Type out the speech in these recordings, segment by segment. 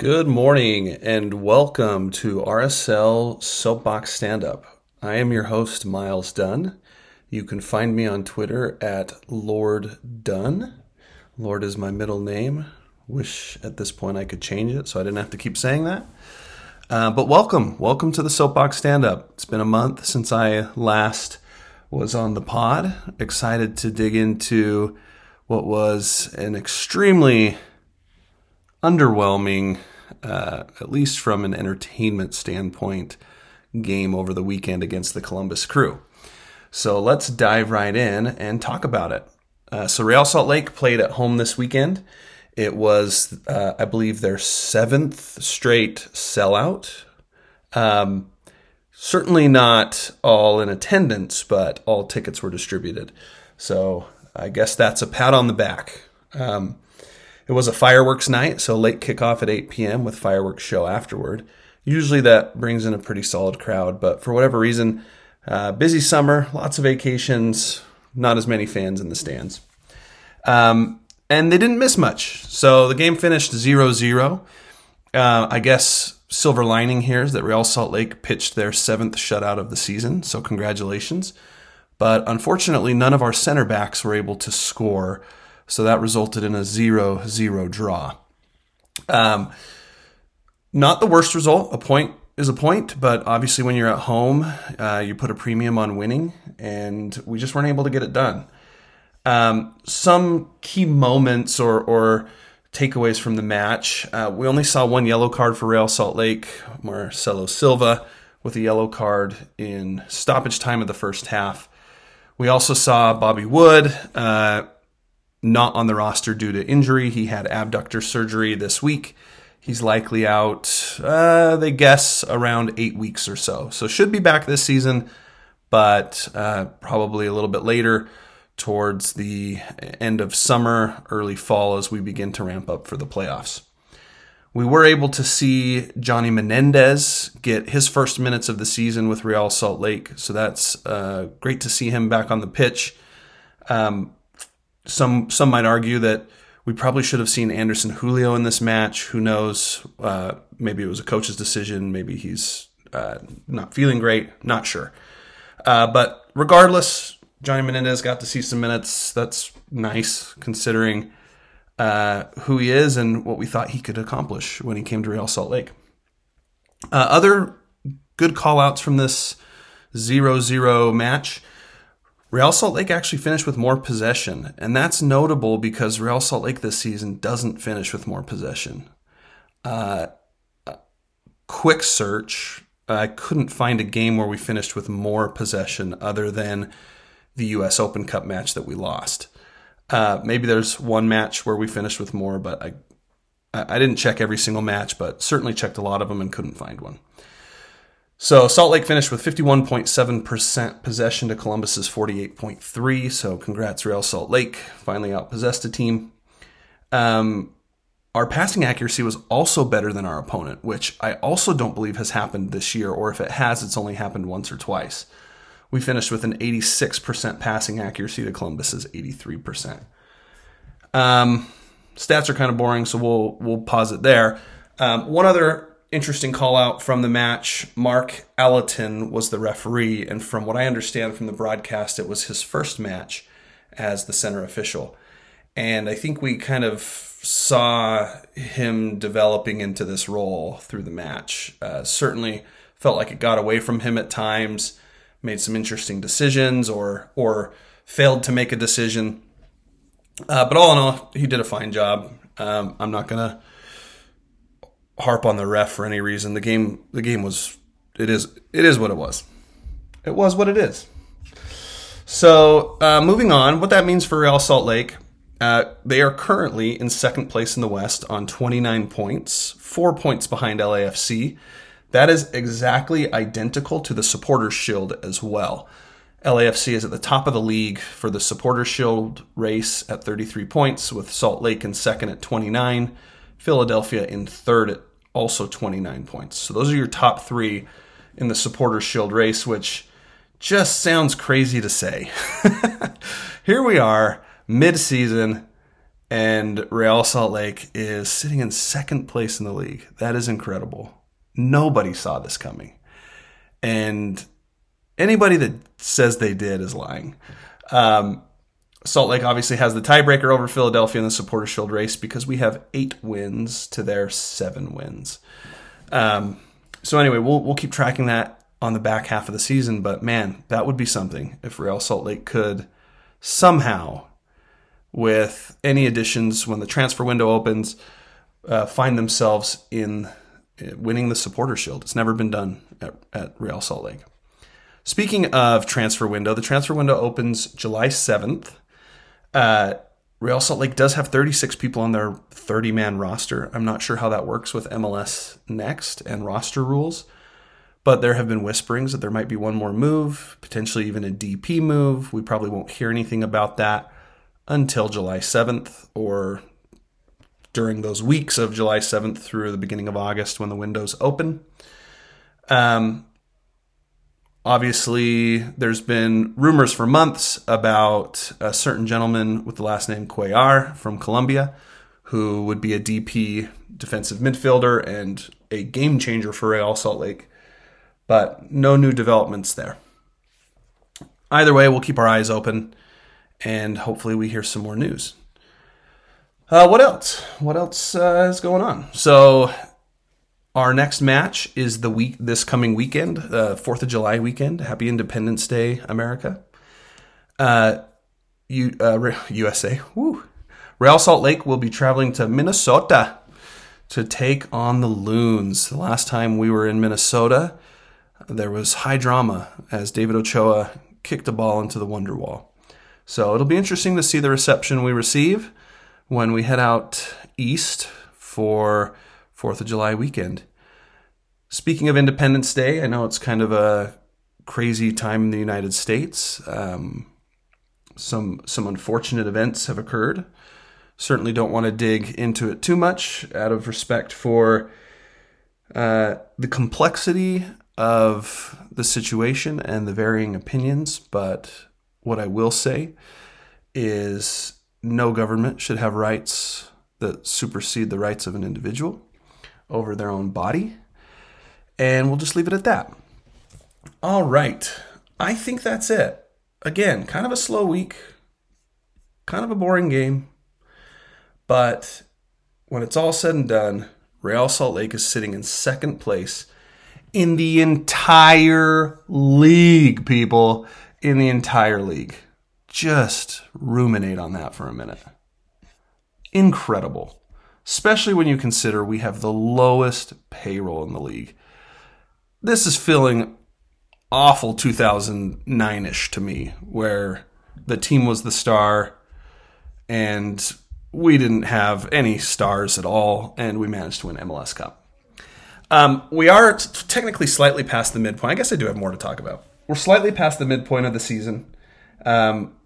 Good morning and welcome to RSL Soapbox Stand Up. I am your host, Miles Dunn. You can find me on Twitter at Lord Dunn. Lord is my middle name. Wish at this point I could change it so I didn't have to keep saying that. Uh, but welcome, welcome to the Soapbox Stand Up. It's been a month since I last was on the pod. Excited to dig into what was an extremely underwhelming, uh, at least from an entertainment standpoint, game over the weekend against the Columbus Crew. So let's dive right in and talk about it. Uh, so Real Salt Lake played at home this weekend. It was, uh, I believe, their seventh straight sellout. Um, certainly not all in attendance, but all tickets were distributed. So I guess that's a pat on the back. Um, it was a fireworks night, so late kickoff at 8 p.m. with fireworks show afterward. Usually that brings in a pretty solid crowd, but for whatever reason, uh, busy summer, lots of vacations, not as many fans in the stands. Um, and they didn't miss much. So the game finished 0 0. Uh, I guess silver lining here is that Real Salt Lake pitched their seventh shutout of the season, so congratulations. But unfortunately, none of our center backs were able to score so that resulted in a 0 0 draw. Um, not the worst result. A point is a point, but obviously, when you're at home, uh, you put a premium on winning, and we just weren't able to get it done. Um, some key moments or, or takeaways from the match. Uh, we only saw one yellow card for Real Salt Lake, Marcelo Silva, with a yellow card in stoppage time of the first half. We also saw Bobby Wood uh, not on the roster due to injury. He had abductor surgery this week. He's likely out, uh, they guess, around eight weeks or so. So should be back this season, but uh, probably a little bit later towards the end of summer, early fall as we begin to ramp up for the playoffs. We were able to see Johnny Menendez get his first minutes of the season with Real Salt Lake, so that's uh, great to see him back on the pitch. Um, some some might argue that we probably should have seen Anderson Julio in this match. Who knows? Uh, maybe it was a coach's decision. Maybe he's uh, not feeling great. Not sure. Uh, but regardless, Johnny Menendez got to see some minutes. That's nice considering uh, who he is and what we thought he could accomplish when he came to Real Salt Lake. Uh, other good call outs from this 0 0 match. Real Salt Lake actually finished with more possession, and that's notable because Real Salt Lake this season doesn't finish with more possession. Uh, quick search, I couldn't find a game where we finished with more possession other than the U.S. Open Cup match that we lost. Uh, maybe there's one match where we finished with more, but I I didn't check every single match, but certainly checked a lot of them and couldn't find one. So Salt Lake finished with 51.7% possession to Columbus's 48.3. So congrats, Real Salt Lake. Finally outpossessed a team. Um, our passing accuracy was also better than our opponent, which I also don't believe has happened this year, or if it has, it's only happened once or twice. We finished with an 86% passing accuracy to Columbus's 83%. Um, stats are kind of boring, so we'll we'll pause it there. Um, one other interesting call out from the match. Mark Allerton was the referee, and from what I understand from the broadcast, it was his first match as the center official. And I think we kind of saw him developing into this role through the match. Uh, certainly felt like it got away from him at times, made some interesting decisions, or or failed to make a decision. Uh, but all in all, he did a fine job. Um, I'm not gonna harp on the ref for any reason. The game the game was it is it is what it was. It was what it is. So uh, moving on, what that means for Real Salt Lake, uh, they are currently in second place in the West on 29 points, four points behind LAFC. That is exactly identical to the Supporters Shield as well. LAFC is at the top of the league for the Supporters Shield race at 33 points, with Salt Lake in second at 29, Philadelphia in third at also 29 points. So those are your top three in the Supporters Shield race, which just sounds crazy to say. Here we are, mid season, and Real Salt Lake is sitting in second place in the league. That is incredible. Nobody saw this coming. And anybody that says they did is lying. Um, Salt Lake obviously has the tiebreaker over Philadelphia in the Supporter Shield race because we have eight wins to their seven wins. Um, so anyway, we'll we'll keep tracking that on the back half of the season. But man, that would be something if Real Salt Lake could somehow with any additions when the transfer window opens, uh, find themselves in uh, winning the supporter shield. It's never been done at, at Real Salt Lake. Speaking of transfer window, the transfer window opens July 7th. Uh, Real Salt Lake does have 36 people on their 30 man roster. I'm not sure how that works with MLS Next and roster rules, but there have been whisperings that there might be one more move, potentially even a DP move. We probably won't hear anything about that until July 7th or during those weeks of July 7th through the beginning of August when the windows open. Um, obviously, there's been rumors for months about a certain gentleman with the last name Cuellar from Colombia who would be a DP defensive midfielder and a game changer for Real Salt Lake. But no new developments there. Either way, we'll keep our eyes open and hopefully we hear some more news. Uh, what else? What else uh, is going on? So, our next match is the week this coming weekend, uh, Fourth of July weekend. Happy Independence Day, America. Uh, U, uh, USA. Woo. Real Salt Lake will be traveling to Minnesota to take on the Loons. The last time we were in Minnesota, there was high drama as David Ochoa kicked a ball into the Wonder Wall. So it'll be interesting to see the reception we receive when we head out east for 4th of July weekend. Speaking of Independence Day, I know it's kind of a crazy time in the United States. Um, some some unfortunate events have occurred. Certainly don't want to dig into it too much out of respect for uh, the complexity of the situation and the varying opinions, but what I will say is no government should have rights that supersede the rights of an individual over their own body. And we'll just leave it at that. All right. I think that's it. Again, kind of a slow week, kind of a boring game. But when it's all said and done, Real Salt Lake is sitting in second place in the entire league, people in the entire league. Just ruminate on that for a minute. Incredible. Especially when you consider we have the lowest payroll in the league. This is feeling awful 2009 ish to me, where the team was the star and we didn't have any stars at all, and we managed to win MLS Cup. Um, we are t- technically slightly past the midpoint. I guess I do have more to talk about we're slightly past the midpoint of the season. Um,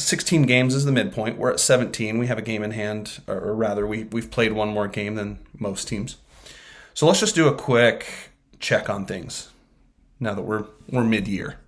16 games is the midpoint. We're at 17. We have a game in hand, or, rather, we, we've played one more game than most teams. So let's just do a quick check on things now that we're, we're mid year.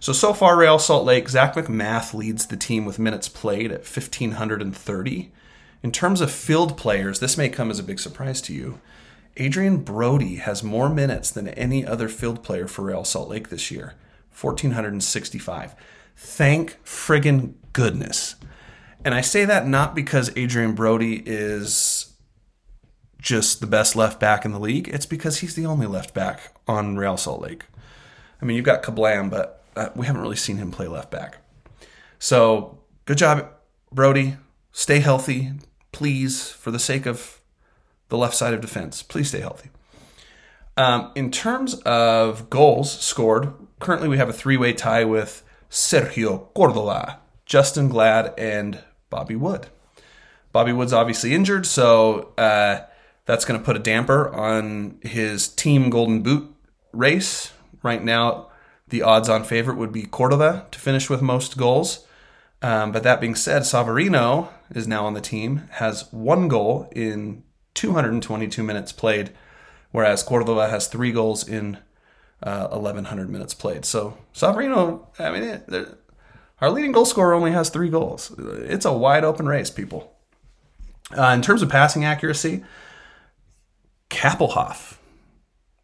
So, so far, Real Salt Lake, Zac MacMath leads the team with minutes played at 1,530. In terms of field players, this may come as a big surprise to you. Adrian Brody has more minutes than any other field player for Real Salt Lake this year. 1,465. Thank friggin' goodness. And I say that not because Adrian Brody is just the best left back in the league. It's because he's the only left back on Real Salt Lake. I mean, you've got Kablam, but uh, we haven't really seen him play left back. So, good job, Brody. Stay healthy, please, for the sake of the left side of defense. Please stay healthy. Um, in terms of goals scored, currently we have a three way tie with Sergio Cordova, Justen Glad, and Bobby Wood. Bobby Wood's obviously injured, so uh, that's going to put a damper on his team Golden Boot race. Right now, the odds on favorite would be Cordova to finish with most goals. Um, but that being said, Savarino is now on the team, has one goal in 222 minutes played, whereas Cordova has three goals in uh, 1,100 minutes played. So Savarino, I mean, it, our leading goal scorer only has three goals. It's a wide open race, people. Uh, in terms of passing accuracy, Kappelhof.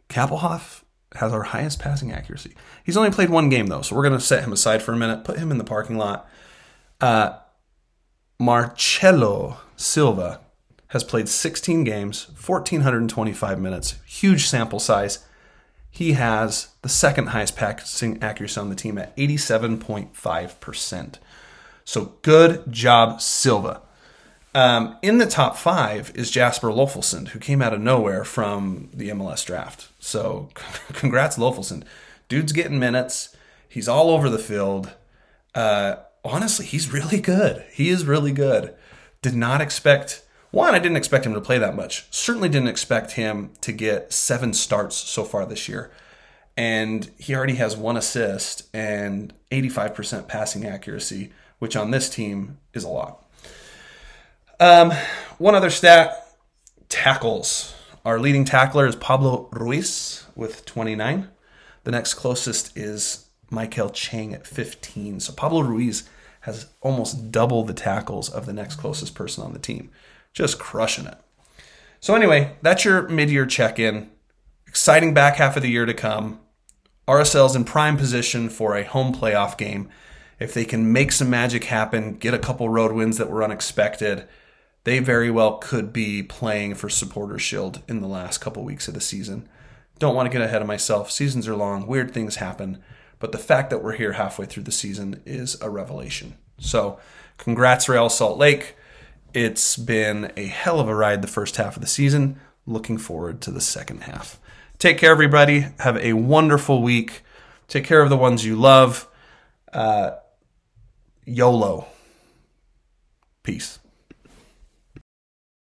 Kappelhof has our highest passing accuracy. He's only played one game though, so we're going to set him aside for a minute, put him in the parking lot. Uh, Marcelo Silva has played 16 games, 1,425 minutes, huge sample size. He has the second highest passing accuracy on the team at 87.5%. So good job, Silva. Um, in the top five is Jasper Löffelsend, who came out of nowhere from the MLS draft. So congrats, Löffelsend. Dude's getting minutes. He's all over the field. Uh, honestly, he's really good. He is really good. Did not expect one, I didn't expect him to play that much. Certainly didn't expect him to get seven starts so far this year. And he already has one assist and 85% passing accuracy, which on this team is a lot. Um, one other stat tackles. Our leading tackler is Pablo Ruiz with 29. The next closest is Maikel Chang at 15. So Pablo Ruiz has almost double the tackles of the next closest person on the team. Just crushing it. So, anyway, that's your mid year check in. Exciting back half of the year to come. RSL's in prime position for a home playoff game. If they can make some magic happen, get a couple road wins that were unexpected, they very well could be playing for Supporter Shield in the last couple weeks of the season. Don't want to get ahead of myself. Seasons are long, weird things happen, but the fact that we're here halfway through the season is a revelation. So, congrats, Real Salt Lake. It's been a hell of a ride the first half of the season. Looking forward to the second half. Take care, everybody. Have a wonderful week. Take care of the ones you love. Uh, YOLO. Peace.